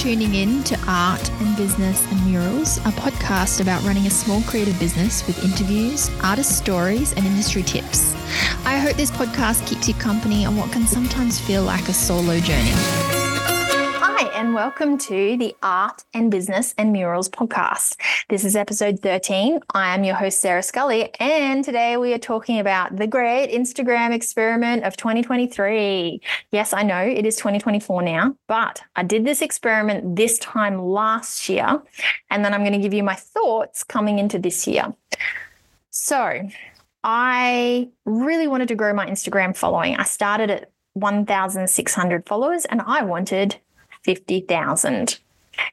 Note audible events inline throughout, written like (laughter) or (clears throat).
tuning in to Art and Business and Murals, a podcast about running a small creative business with interviews, artist stories, and industry tips. I hope this podcast keeps you company on what can sometimes feel like a solo journey. And welcome to the Art and Business and Murals podcast. This is episode 13. I am your host, Sarah Sculley, and today we are talking about the great Instagram experiment of 2023. Yes, I know it is 2024 now, but I did this experiment this time last year, and then I'm going to give you my thoughts coming into this year. So, I really wanted to grow my Instagram following. I started at 1,600 followers and I wanted 50,000.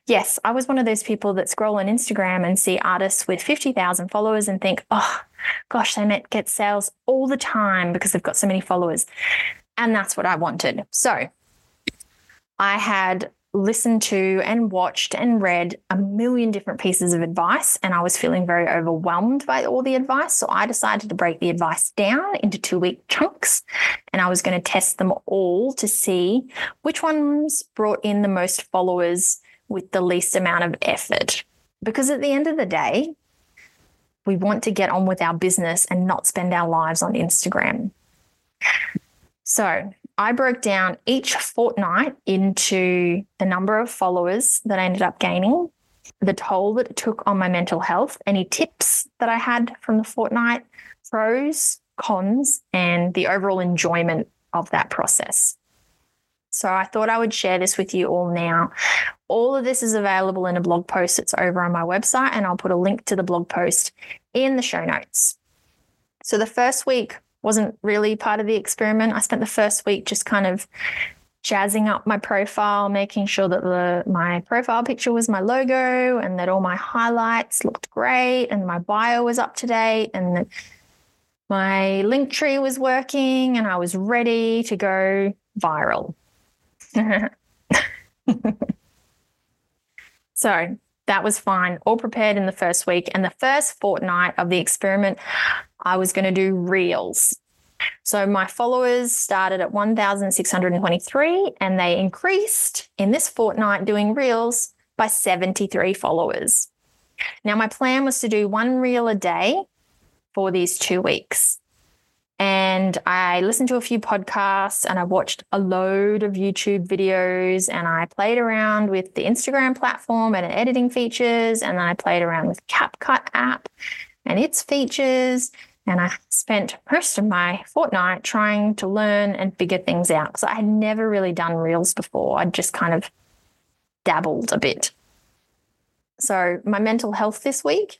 Yes, I was one of those people that scroll on Instagram and see artists with 50,000 followers and think, oh, gosh, they get sales all the time because they've got so many followers. And that's what I wanted. So I had listened to and watched and read a million different pieces of advice, and I was feeling very overwhelmed by all the advice. So I decided to break the advice down into two week chunks, and I was going to test them all to see which ones brought in the most followers with the least amount of effort. Because at the end of the day, we want to get on with our business and not spend our lives on Instagram. So I broke down each fortnight into the number of followers that I ended up gaining, the toll that it took on my mental health, any tips that I had from the fortnight, pros, cons, and the overall enjoyment of that process. So I thought I would share this with you all now. All of this is available in a blog post that's over on my website, and I'll put a link to the blog post in the show notes. So the first week wasn't really part of the experiment. I spent the first week just kind of jazzing up my profile, making sure that the my profile picture was my logo and that all my highlights looked great and my bio was up to date and that my link tree was working and I was ready to go viral. (laughs) so that was fine, all prepared in the first week. And the first fortnight of the experiment, I was going to do reels. So my followers started at 1,623 and they increased in this fortnight doing reels by 73 followers. Now, my plan was to do one reel a day for these two weeks. And I listened to a few podcasts and I watched a load of YouTube videos and I played around with the Instagram platform and editing features. And then I played around with CapCut app and its features. And I spent most of my fortnight trying to learn and figure things out because I had never really done reels before. I'd just kind of dabbled a bit. So, my mental health this week,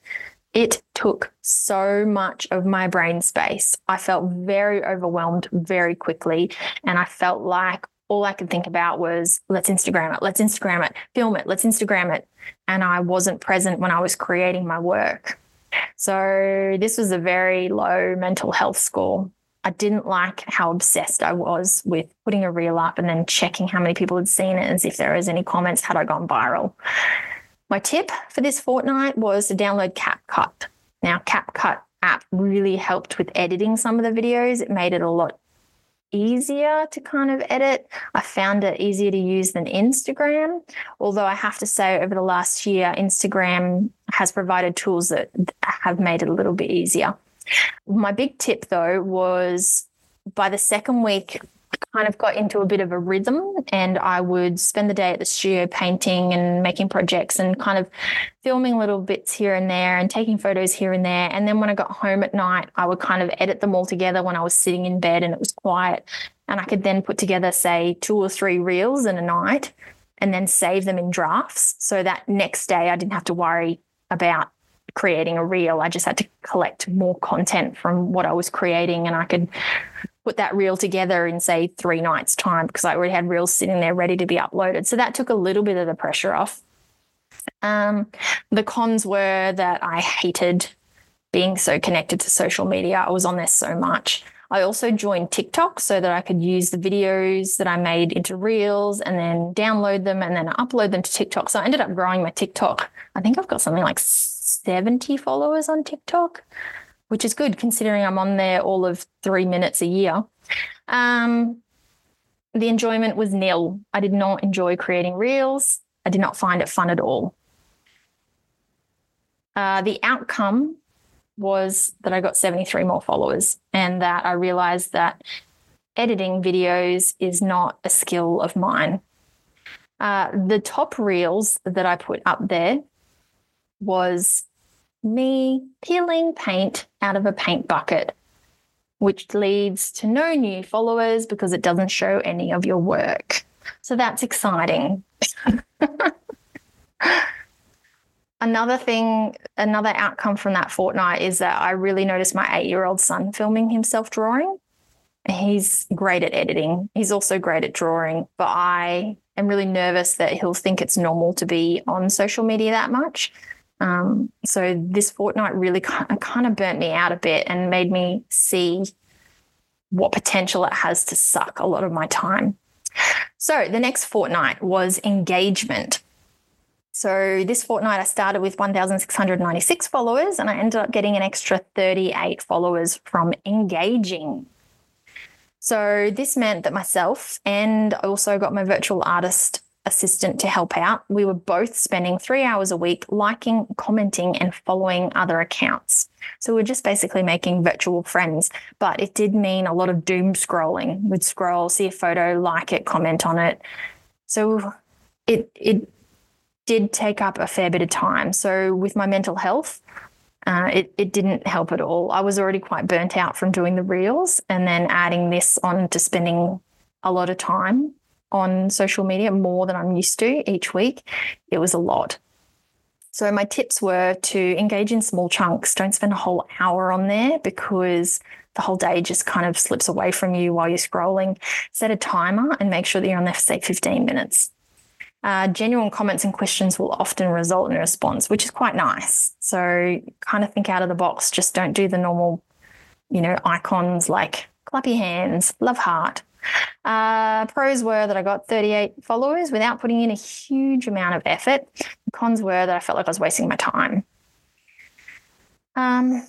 it took so much of my brain space. I felt very overwhelmed very quickly. And I felt like all I could think about was let's Instagram it, let's Instagram it, film it, let's Instagram it. And I wasn't present when I was creating my work. So this was a very low mental health score. I didn't like how obsessed I was with putting a reel up and then checking how many people had seen it as if there was any comments had I gone viral. My tip for this fortnight was to download CapCut. Now, CapCut app really helped with editing some of the videos. It made it a lot easier to kind of edit. I found it easier to use than Instagram. Although I have to say, over the last year, Instagram has provided tools that have made it a little bit easier. My big tip, though, was by the second week, kind of got into a bit of a rhythm and I would spend the day at the studio painting and making projects and kind of filming little bits here and there and taking photos here and there. And then when I got home at night, I would kind of edit them all together when I was sitting in bed and it was quiet. And I could then put together, say, two or three reels in a night and then save them in drafts so that next day I didn't have to worry about creating a reel. I just had to collect more content from what I was creating and I could put that reel together in say three nights time because I already had reels sitting there ready to be uploaded. So that took a little bit of the pressure off. Um, the cons were that I hated being so connected to social media. I was on there so much. I also joined TikTok so that I could use the videos that I made into reels and then download them and then upload them to TikTok. So I ended up growing my TikTok. I think I've got something like 70 followers on TikTok which is good considering I'm on there all of three minutes a year. Um, the enjoyment was nil. I did not enjoy creating reels I did not find it fun at all. Uh, the outcome was that I got 73 more followers and that I realized that editing videos is not a skill of mine. Uh, the top reels that I put up there was me peeling paint out of a paint bucket, which leads to no new followers because it doesn't show any of your work. So that's exciting. (laughs) another thing, another outcome from that fortnight is that I really noticed my eight year old son filming himself drawing. He's great at editing. He's also great at drawing, but I am really nervous that he'll think it's normal to be on social media that much. Um, so this fortnight really (laughs) kind of burnt me out a bit and made me see what potential it has to suck a lot of my time. So the next fortnight was engagement. So this fortnight, I started with 1,696 followers and I ended up getting an extra 38 followers from engaging. So this meant that myself and I also got my virtual artist assistant to help out. We were both spending three hours a week liking, commenting, and following other accounts. So we're just basically making virtual friends. But it did mean a lot of doom scrolling. We'd scroll, see a photo, like it, comment on it. So it it did take up a fair bit of time. So with my mental health, uh, it, it didn't help at all. I was already quite burnt out from doing the reels and then adding this on to spending a lot of time on social media more than I'm used to each week, it was a lot. So, my tips were to engage in small chunks. Don't spend a whole hour on there because the whole day just kind of slips away from you while you're scrolling. Set a timer and make sure that you're on there for, say, 15 minutes. Uh, genuine comments and questions will often result in a response, which is quite nice. So, kind of think out of the box. Just don't do the normal, you know, icons like clap your hands, love heart, uh, pros were that I got 38 followers without putting in a huge amount of effort. Cons were that I felt like I was wasting my time. Um,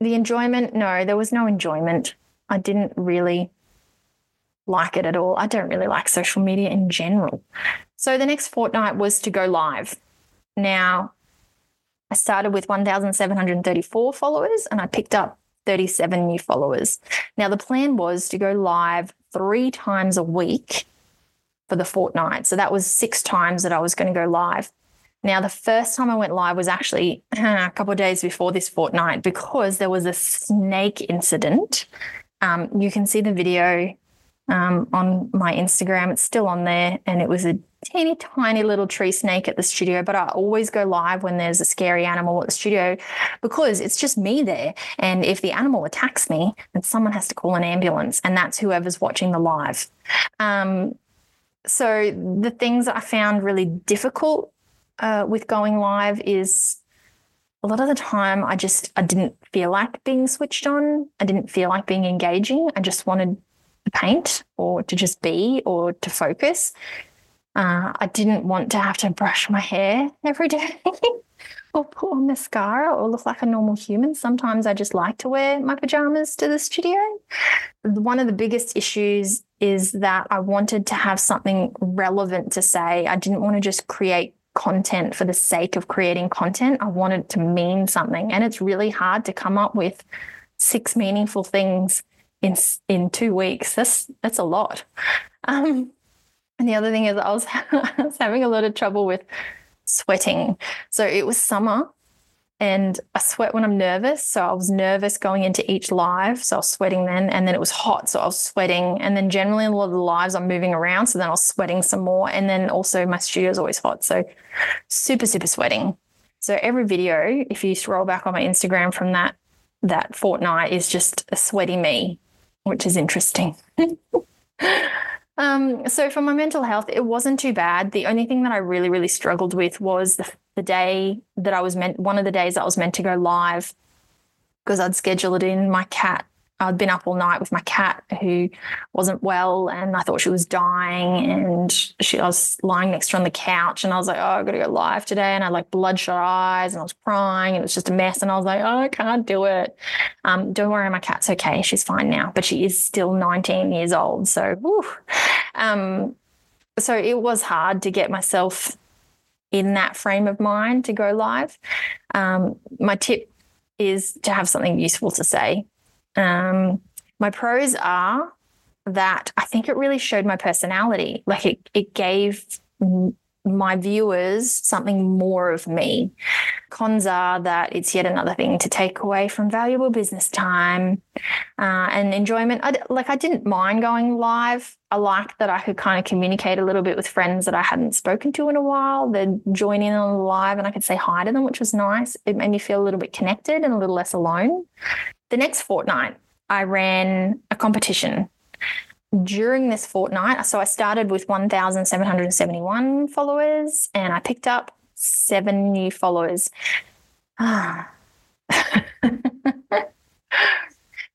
the enjoyment, no, there was no enjoyment. I didn't really like it at all. I don't really like social media in general. So the next fortnight was to go live. Now, I started with 1,734 followers and I picked up 37 new followers. Now, the plan was to go live three times a week for the fortnight. So that was six times that I was going to go live. Now, the first time I went live was actually (clears throat) a couple of days before this fortnight because there was a snake incident. Um, you can see the video um, on my Instagram. It's still on there, and it was a teeny tiny little tree snake at the studio. But I always go live when there's a scary animal at the studio because it's just me there. And if the animal attacks me, then someone has to call an ambulance, and that's whoever's watching the live. Um, so the things I found really difficult uh, with going live is a lot of the time I just I didn't feel like being switched on. I didn't feel like being engaging. I just wanted to paint or to just be or to focus. Uh, I didn't want to have to brush my hair every day (laughs) or put on mascara or look like a normal human. Sometimes I just like to wear my pajamas to the studio. One of the biggest issues is that I wanted to have something relevant to say. I didn't want to just create content for the sake of creating content. I wanted to mean something. And it's really hard to come up with six meaningful things in in two weeks. That's that's a lot. Um, and the other thing is, I was (laughs) I was having a lot of trouble with sweating. So it was summer, and I sweat when I'm nervous. So I was nervous going into each live, so I was sweating then, and then it was hot, so I was sweating. And then generally a lot of the lives I'm moving around, so then I was sweating some more. And then also my studio is always hot, so super super sweating. So every video, if you scroll back on my Instagram from that that fortnight, is just a sweaty me which is interesting. (laughs) um, so for my mental health, it wasn't too bad. The only thing that I really, really struggled with was the, the day that I was meant, one of the days I was meant to go live because I'd scheduled it in. My cat I'd been up all night with my cat who wasn't well and I thought she was dying and she I was lying next to her on the couch and I was like, Oh, I've got to go live today. And I had like bloodshot eyes and I was crying and it was just a mess. And I was like, Oh, I can't do it. Um, don't worry, my cat's okay. She's fine now, but she is still 19 years old. So, whew. um, so it was hard to get myself in that frame of mind to go live. Um, my tip is to have something useful to say. Um, my pros are that I think it really showed my personality. Like it, it gave my viewers something more of me. Cons are that it's yet another thing to take away from valuable business time uh, and enjoyment. I, like I didn't mind going live. I liked that I could kind of communicate a little bit with friends that I hadn't spoken to in a while. They'd join in on live and I could say hi to them, which was nice. It made me feel a little bit connected and a little less alone. The next fortnight, I ran a competition during this fortnight, so I started with 1,771 followers and I picked up seven new followers. (sighs) now,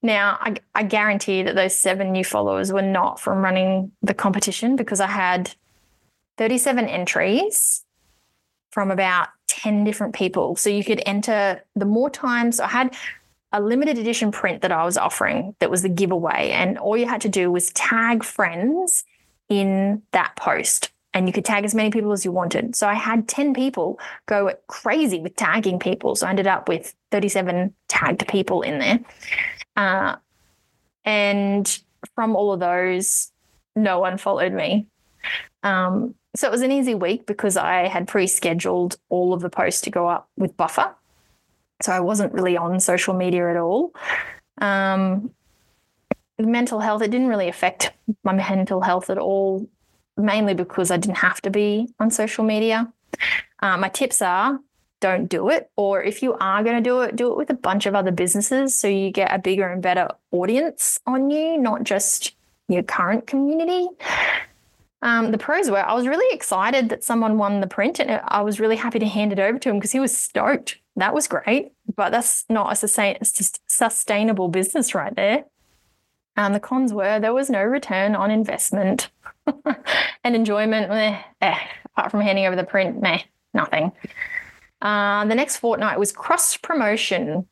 I, I guarantee that those seven new followers were not from running the competition because I had 37 entries from about 10 different people. So you could enter the more times I had a limited edition print that I was offering that was the giveaway. And all you had to do was tag friends in that post. And you could tag as many people as you wanted. So I had 10 people go crazy with tagging people. So I ended up with 37 tagged people in there. Uh, and from all of those, no one followed me. Um, so it was an easy week because I had pre scheduled all of the posts to go up with Buffer. So I wasn't really on social media at all. Um, mental health, it didn't really affect my mental health at all, mainly because I didn't have to be on social media. Uh, my tips are don't do it. Or if you are going to do it, do it with a bunch of other businesses so you get a bigger and better audience on you, not just your current community. Um, the pros were I was really excited that someone won the print and I was really happy to hand it over to him because he was stoked. That was great, but that's not a sustain- sustainable business right there. And the cons were there was no return on investment (laughs) and enjoyment. Eh, eh, apart from handing over the print, meh, nothing. Uh, the next fortnight was cross promotion.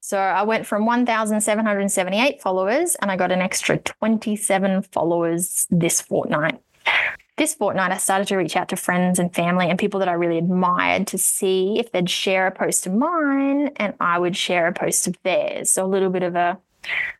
So I went from 1,778 followers and I got an extra 27 followers this fortnight this fortnight, I started to reach out to friends and family and people that I really admired to see if they'd share a post of mine and I would share a post of theirs. So a little bit of a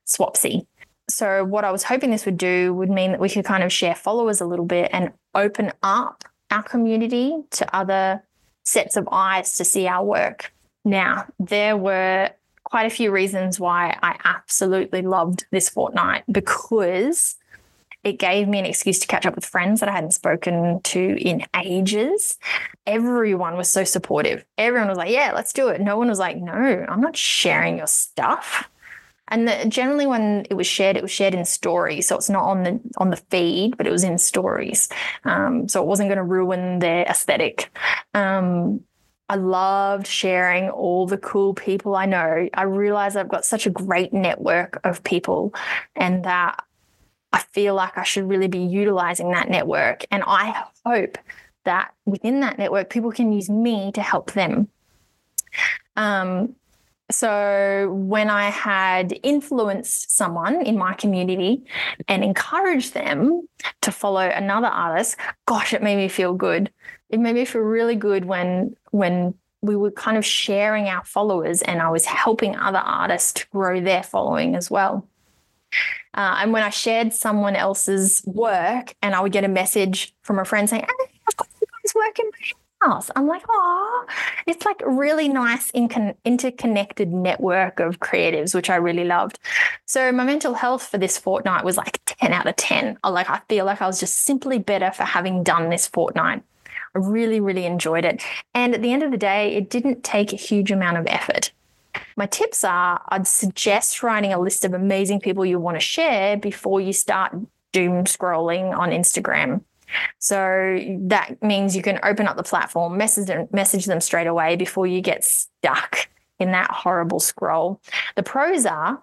swapsy. So, what I was hoping this would do would mean that we could kind of share followers a little bit and open up our community to other sets of eyes to see our work. Now, there were quite a few reasons why I absolutely loved this fortnight because it gave me an excuse to catch up with friends that I hadn't spoken to in ages. Everyone was so supportive. Everyone was like, yeah, let's do it. No one was like, no, I'm not sharing your stuff. And the, generally, when it was shared, it was shared in stories, so it's not on the on the feed, but it was in stories. Um, so it wasn't going to ruin their aesthetic. Um, I loved sharing all the cool people I know. I realized I've got such a great network of people, and that I feel like I should really be utilizing that network. And I hope that within that network, people can use me to help them. Um, so when I had influenced someone in my community and encouraged them to follow another artist, gosh, it made me feel good. It made me feel really good when when we were kind of sharing our followers and I was helping other artists grow their following as well. Uh, and when I shared someone else's work and I would get a message from a friend saying, hey, I've got you guys work in my house. I'm like, oh, it's like a really nice in- interconnected network of creatives, which I really loved. So my mental health for this fortnight was like 10 out of 10. I like I feel like I was just simply better for having done this fortnight. I really, really enjoyed it. And at the end of the day, it didn't take a huge amount of effort. My tips are I'd suggest writing a list of amazing people you want to share before you start doom scrolling on Instagram. So that means you can open up the platform, message them, message them straight away before you get stuck in that horrible scroll. The pros are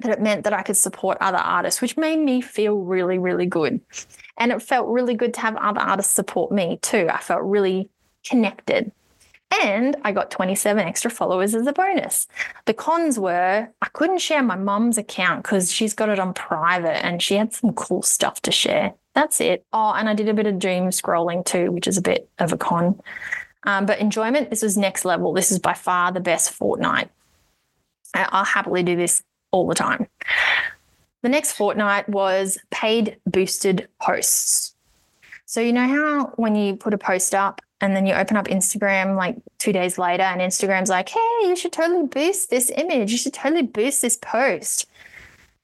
that it meant that I could support other artists, which made me feel really, really good. And it felt really good to have other artists support me too. I felt really connected. And I got 27 extra followers as a bonus. The cons were I couldn't share my mum's account because she's got it on private and she had some cool stuff to share. that's it. Oh, and I did a bit of doom scrolling too, which is a bit of a con. Um, but enjoyment, this was next level. This is by far the best fortnight. I'll happily do this all the time. The next fortnight was paid boosted posts. So, you know how when you put a post up and then you open up Instagram like two days later, and Instagram's like, hey, you should totally boost this image. You should totally boost this post.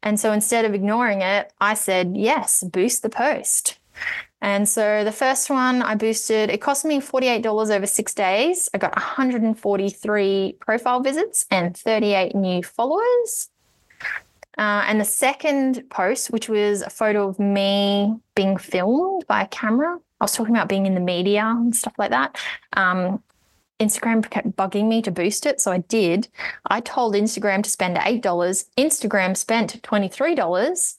And so instead of ignoring it, I said, yes, boost the post. And so the first one I boosted, it cost me $48 over six days. I got 143 profile visits and 38 new followers. Uh, and the second post, which was a photo of me being filmed by a camera, I was talking about being in the media and stuff like that. Um, Instagram kept bugging me to boost it. So I did. I told Instagram to spend $8. Instagram spent $23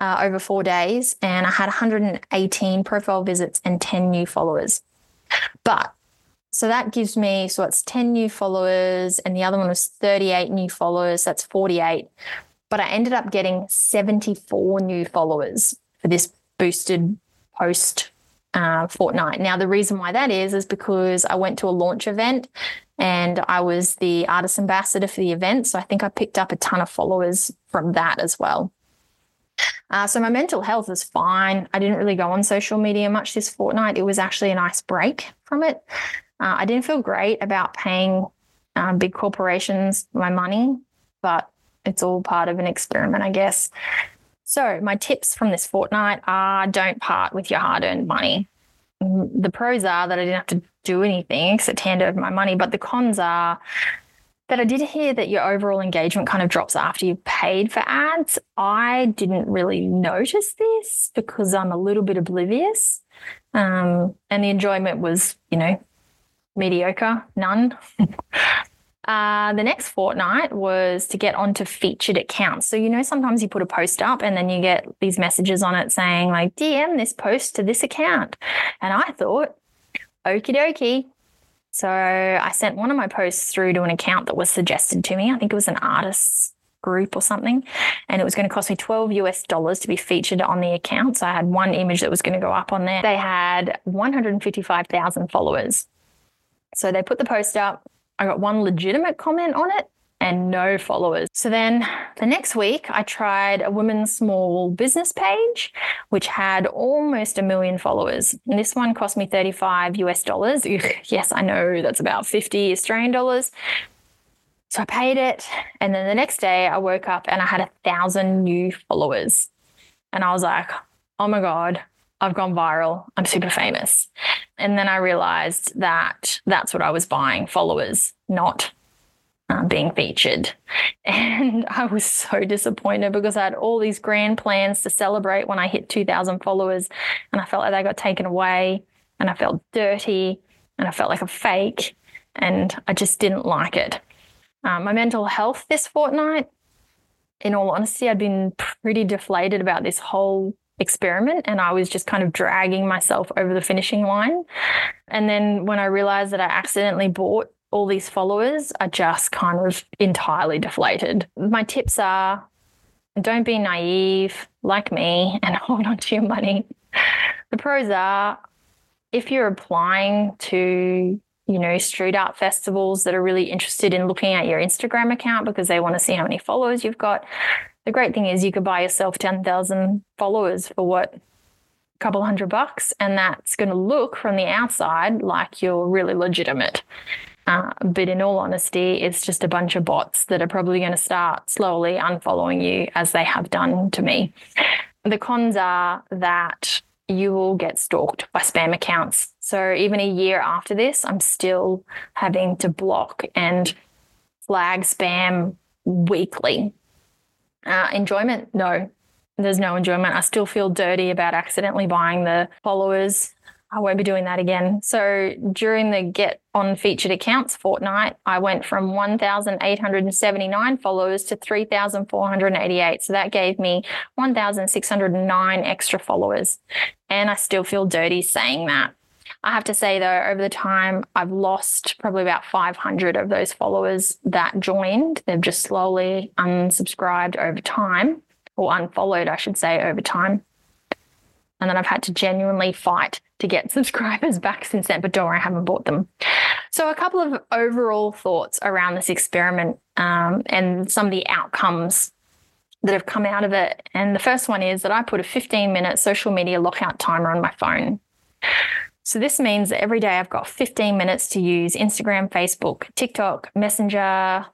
uh, over four days, and I had 118 profile visits and 10 new followers. But so that gives me, so it's 10 new followers, and the other one was 38 new followers. That's 48. But I ended up getting 74 new followers for this boosted post uh, fortnight. Now, the reason why that is, is because I went to a launch event and I was the artist ambassador for the event. So I think I picked up a ton of followers from that as well. Uh, so my mental health is fine. I didn't really go on social media much this fortnight. It was actually a nice break from it. Uh, I didn't feel great about paying um, big corporations my money, but it's all part of an experiment, I guess. So, my tips from this fortnight are don't part with your hard earned money. The pros are that I didn't have to do anything except hand over my money, but the cons are that I did hear that your overall engagement kind of drops after you've paid for ads. I didn't really notice this because I'm a little bit oblivious. Um, and the enjoyment was, you know, mediocre, none. (laughs) Uh, the next fortnight was to get onto featured accounts. So, you know, sometimes you put a post up and then you get these messages on it saying, like, DM this post to this account. And I thought, okie dokie. So I sent one of my posts through to an account that was suggested to me. I think it was an artist's group or something. And it was going to cost me 12 US dollars to be featured on the account. So I had one image that was going to go up on there. They had 155,000 followers. So they put the post up. I got one legitimate comment on it and no followers. So then the next week, I tried a women's small business page, which had almost a million followers. And this one cost me 35 US dollars. (laughs) yes, I know that's about 50 Australian dollars. So I paid it. And then the next day, I woke up and I had a thousand new followers. And I was like, oh my God, I've gone viral. I'm super famous. And then I realized that that's what I was buying followers, not uh, being featured. (laughs) And I was so disappointed because I had all these grand plans to celebrate when I hit 2,000 followers. And I felt like they got taken away and I felt dirty and I felt like a fake. And I just didn't like it. Um, my mental health this fortnight, in all honesty, I'd been pretty deflated about this whole experiment and I was just kind of dragging myself over the finishing line. And then when I realized that I accidentally bought all these followers, I just kind of entirely deflated. My tips are don't be naive like me and (laughs) hold on to your money. The pros are if you're applying to you know, street art festivals that are really interested in looking at your Instagram account because they want to see how many followers you've got the great thing is you could buy yourself 10,000 followers for what? A couple hundred bucks. And that's going to look from the outside like you're really legitimate. Uh, but in all honesty, it's just a bunch of bots that are probably going to start slowly unfollowing you as they have done to me. The cons are that you will get stalked by spam accounts. So even a year after this, I'm still having to block and flag spam weekly uh, enjoyment? No, there's no enjoyment. I still feel dirty about accidentally buying the followers. I won't be doing that again. So during the get on featured accounts fortnight, I went from 1,879 followers to 3,488. So that gave me 1,609 extra followers. And I still feel dirty saying that. I have to say though, over the time, I've lost probably about 500 of those followers that joined. They've just slowly unsubscribed over time, or unfollowed, I should say, over time. And then I've had to genuinely fight to get (laughs) subscribers back since then, but don't worry, I haven't bought them. So, a couple of overall thoughts around this experiment um, and some of the outcomes that have come out of it. And the first one is that I put a 15 minute social media lockout timer on my phone. So this means that every day I've got 15 minutes to use Instagram, Facebook, TikTok, Messenger,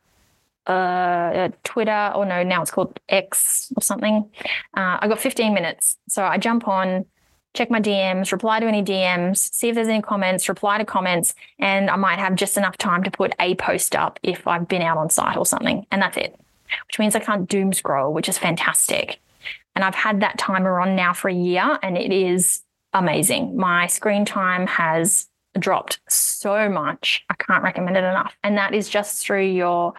uh, Twitter, or no, now it's called X or something. Uh, I got 15 minutes. So I jump on, check my DMs, reply to any DMs, see if there's any comments, reply to comments, and I might have just enough time to put a post up if I've been out on site or something. And that's it which means I can't doom scroll, which is fantastic. And I've had that timer on now for a year and it is amazing. My screen time has dropped so much. I can't recommend it enough. And that is just through your,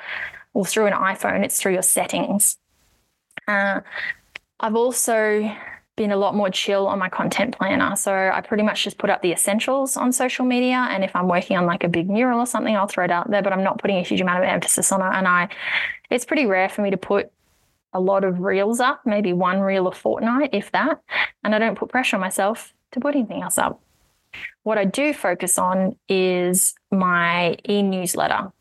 well, through an iPhone, it's through your settings. Uh, I've also been a lot more chill on my content planner. So I pretty much just put up the essentials on social media. And if I'm working on like a big mural or something, I'll throw it out there, but I'm not putting a huge amount of emphasis on it. And I, it's pretty rare for me to put a lot of reels up, maybe one reel a fortnight, if that. And I don't put pressure on myself to put anything else up. What I do focus on is my e newsletter.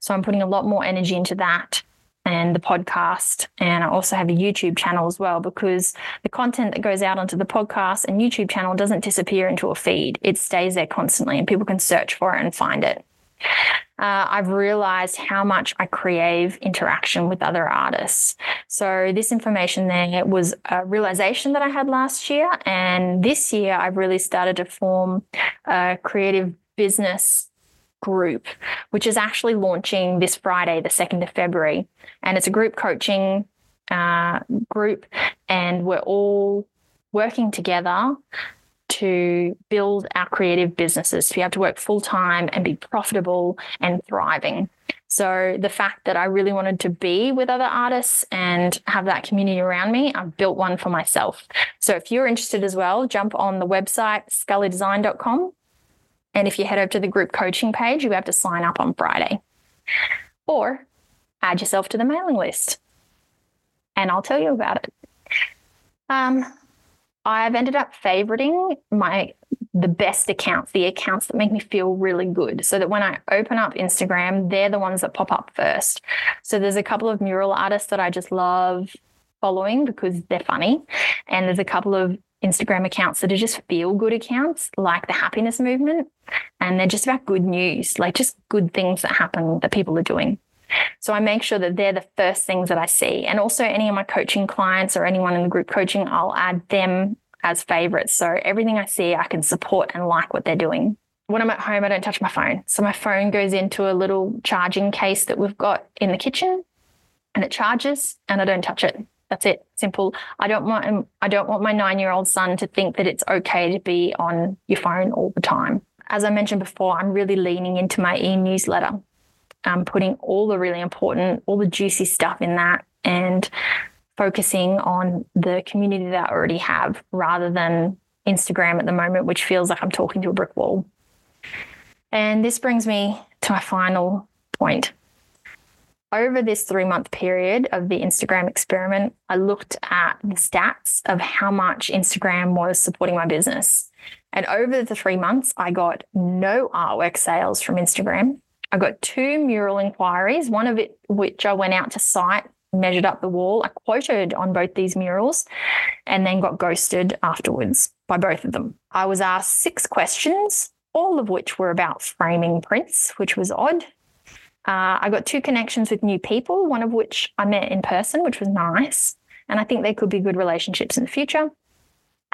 So I'm putting a lot more energy into that and the podcast. And I also have a YouTube channel as well because the content that goes out onto the podcast and YouTube channel doesn't disappear into a feed. It stays there constantly and people can search for it and find it. Uh, I've realized how much I crave interaction with other artists. So, this information there was a realization that I had last year. And this year, I've really started to form a creative business group, which is actually launching this Friday, the 2nd of February. And it's a group coaching uh, group, and we're all working together to build our creative businesses, to be able to work full time and be profitable and thriving. So, the fact that I really wanted to be with other artists and have that community around me, I've built one for myself. So, if you're interested as well, jump on the website sculleydesign.com and if you head over to the group coaching page, you have to sign up on Friday or add yourself to the mailing list. And I'll tell you about it. Um, I've ended up favoriting my the best accounts, the accounts that make me feel really good. So that when I open up Instagram, they're the ones that pop up first. So there's a couple of mural artists that I just love following because they're funny. And there's a couple of Instagram accounts that are just feel good accounts, like the happiness movement. And they're just about good news, like just good things that happen that people are doing. So I make sure that they're the first things that I see. And also, any of my coaching clients or anyone in the group coaching, I'll add them as favorites. So everything I see, I can support and like what they're doing. When I'm at home, I don't touch my phone. So my phone goes into a little charging case that we've got in the kitchen and it charges and I don't touch it. That's it. Simple. I don't want um, I don't want my 9-year-old son to think that it's okay to be on your phone all the time. As I mentioned before, I'm really leaning into my e-newsletter. I'm putting all the really important, all the juicy stuff in that and focusing on the community that I already have rather than Instagram at the moment, which feels like I'm talking to a brick wall. And this brings me to my final point over this three month period of the Instagram experiment, I looked at the stats of how much Instagram was supporting my business. And over the three months, I got no artwork sales from Instagram. I got two mural inquiries, one of it which I went out to site, measured up the wall. I quoted on both these murals and then got ghosted afterwards by both of them. I was asked six questions, all of which were about framing prints, which was odd. Uh, I got two connections with new people, one of which I met in person, which was nice. And I think they could be good relationships in the future.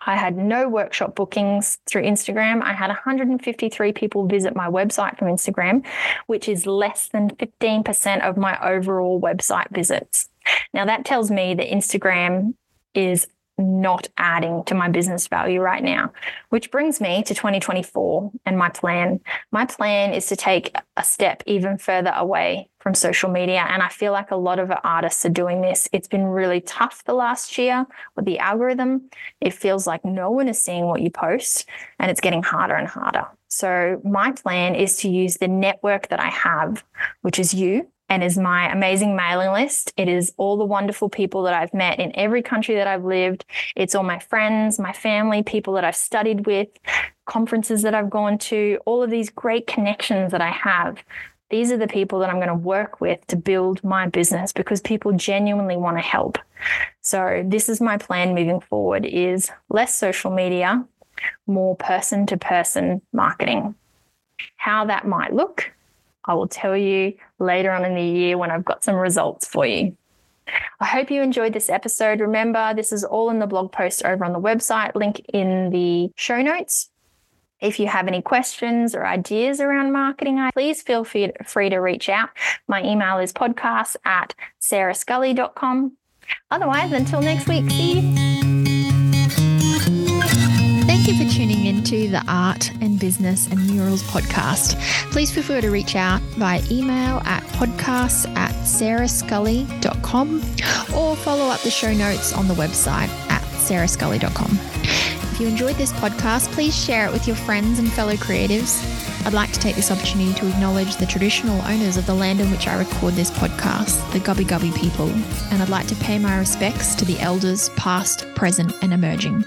I had no workshop bookings through Instagram. I had 153 people visit my website from Instagram, which is less than 15% of my overall website visits. Now, that tells me that Instagram is not adding to my business value right now. Which brings me to 2024 and my plan. My plan is to take a step even further away from social media. And I feel like a lot of artists are doing this. It's been really tough the last year with the algorithm. It feels like no one is seeing what you post, and it's getting harder and harder. So, my plan is to use the network that I have, which is you and is my amazing mailing list. It is all the wonderful people that I've met in every country that I've lived. It's all my friends, my family, people that I've studied with, conferences that I've gone to, all of these great connections that I have. These are the people that I'm going to work with to build my business because people genuinely want to help. So this is my plan moving forward is less social media, more person to person marketing. How that might look I will tell you later on in the year when I've got some results for you. I hope you enjoyed this episode. Remember, this is all in the blog post over on the website, link in the show notes. If you have any questions or ideas around marketing, please feel free to reach out. My email is podcast at sarahsculley.com. Otherwise, until next week, see you. Thank you for tuning into the Art and Business and Murals podcast. Please feel free to reach out via email at podcasts at sarahsculley.com or follow up the show notes on the website at sarahsculley.com. If you enjoyed this podcast, please share it with your friends and fellow creatives. I'd like to take this opportunity to acknowledge the traditional owners of the land in which I record this podcast, the Gubbi Gubbi people, and I'd like to pay my respects to the elders past, present, and emerging.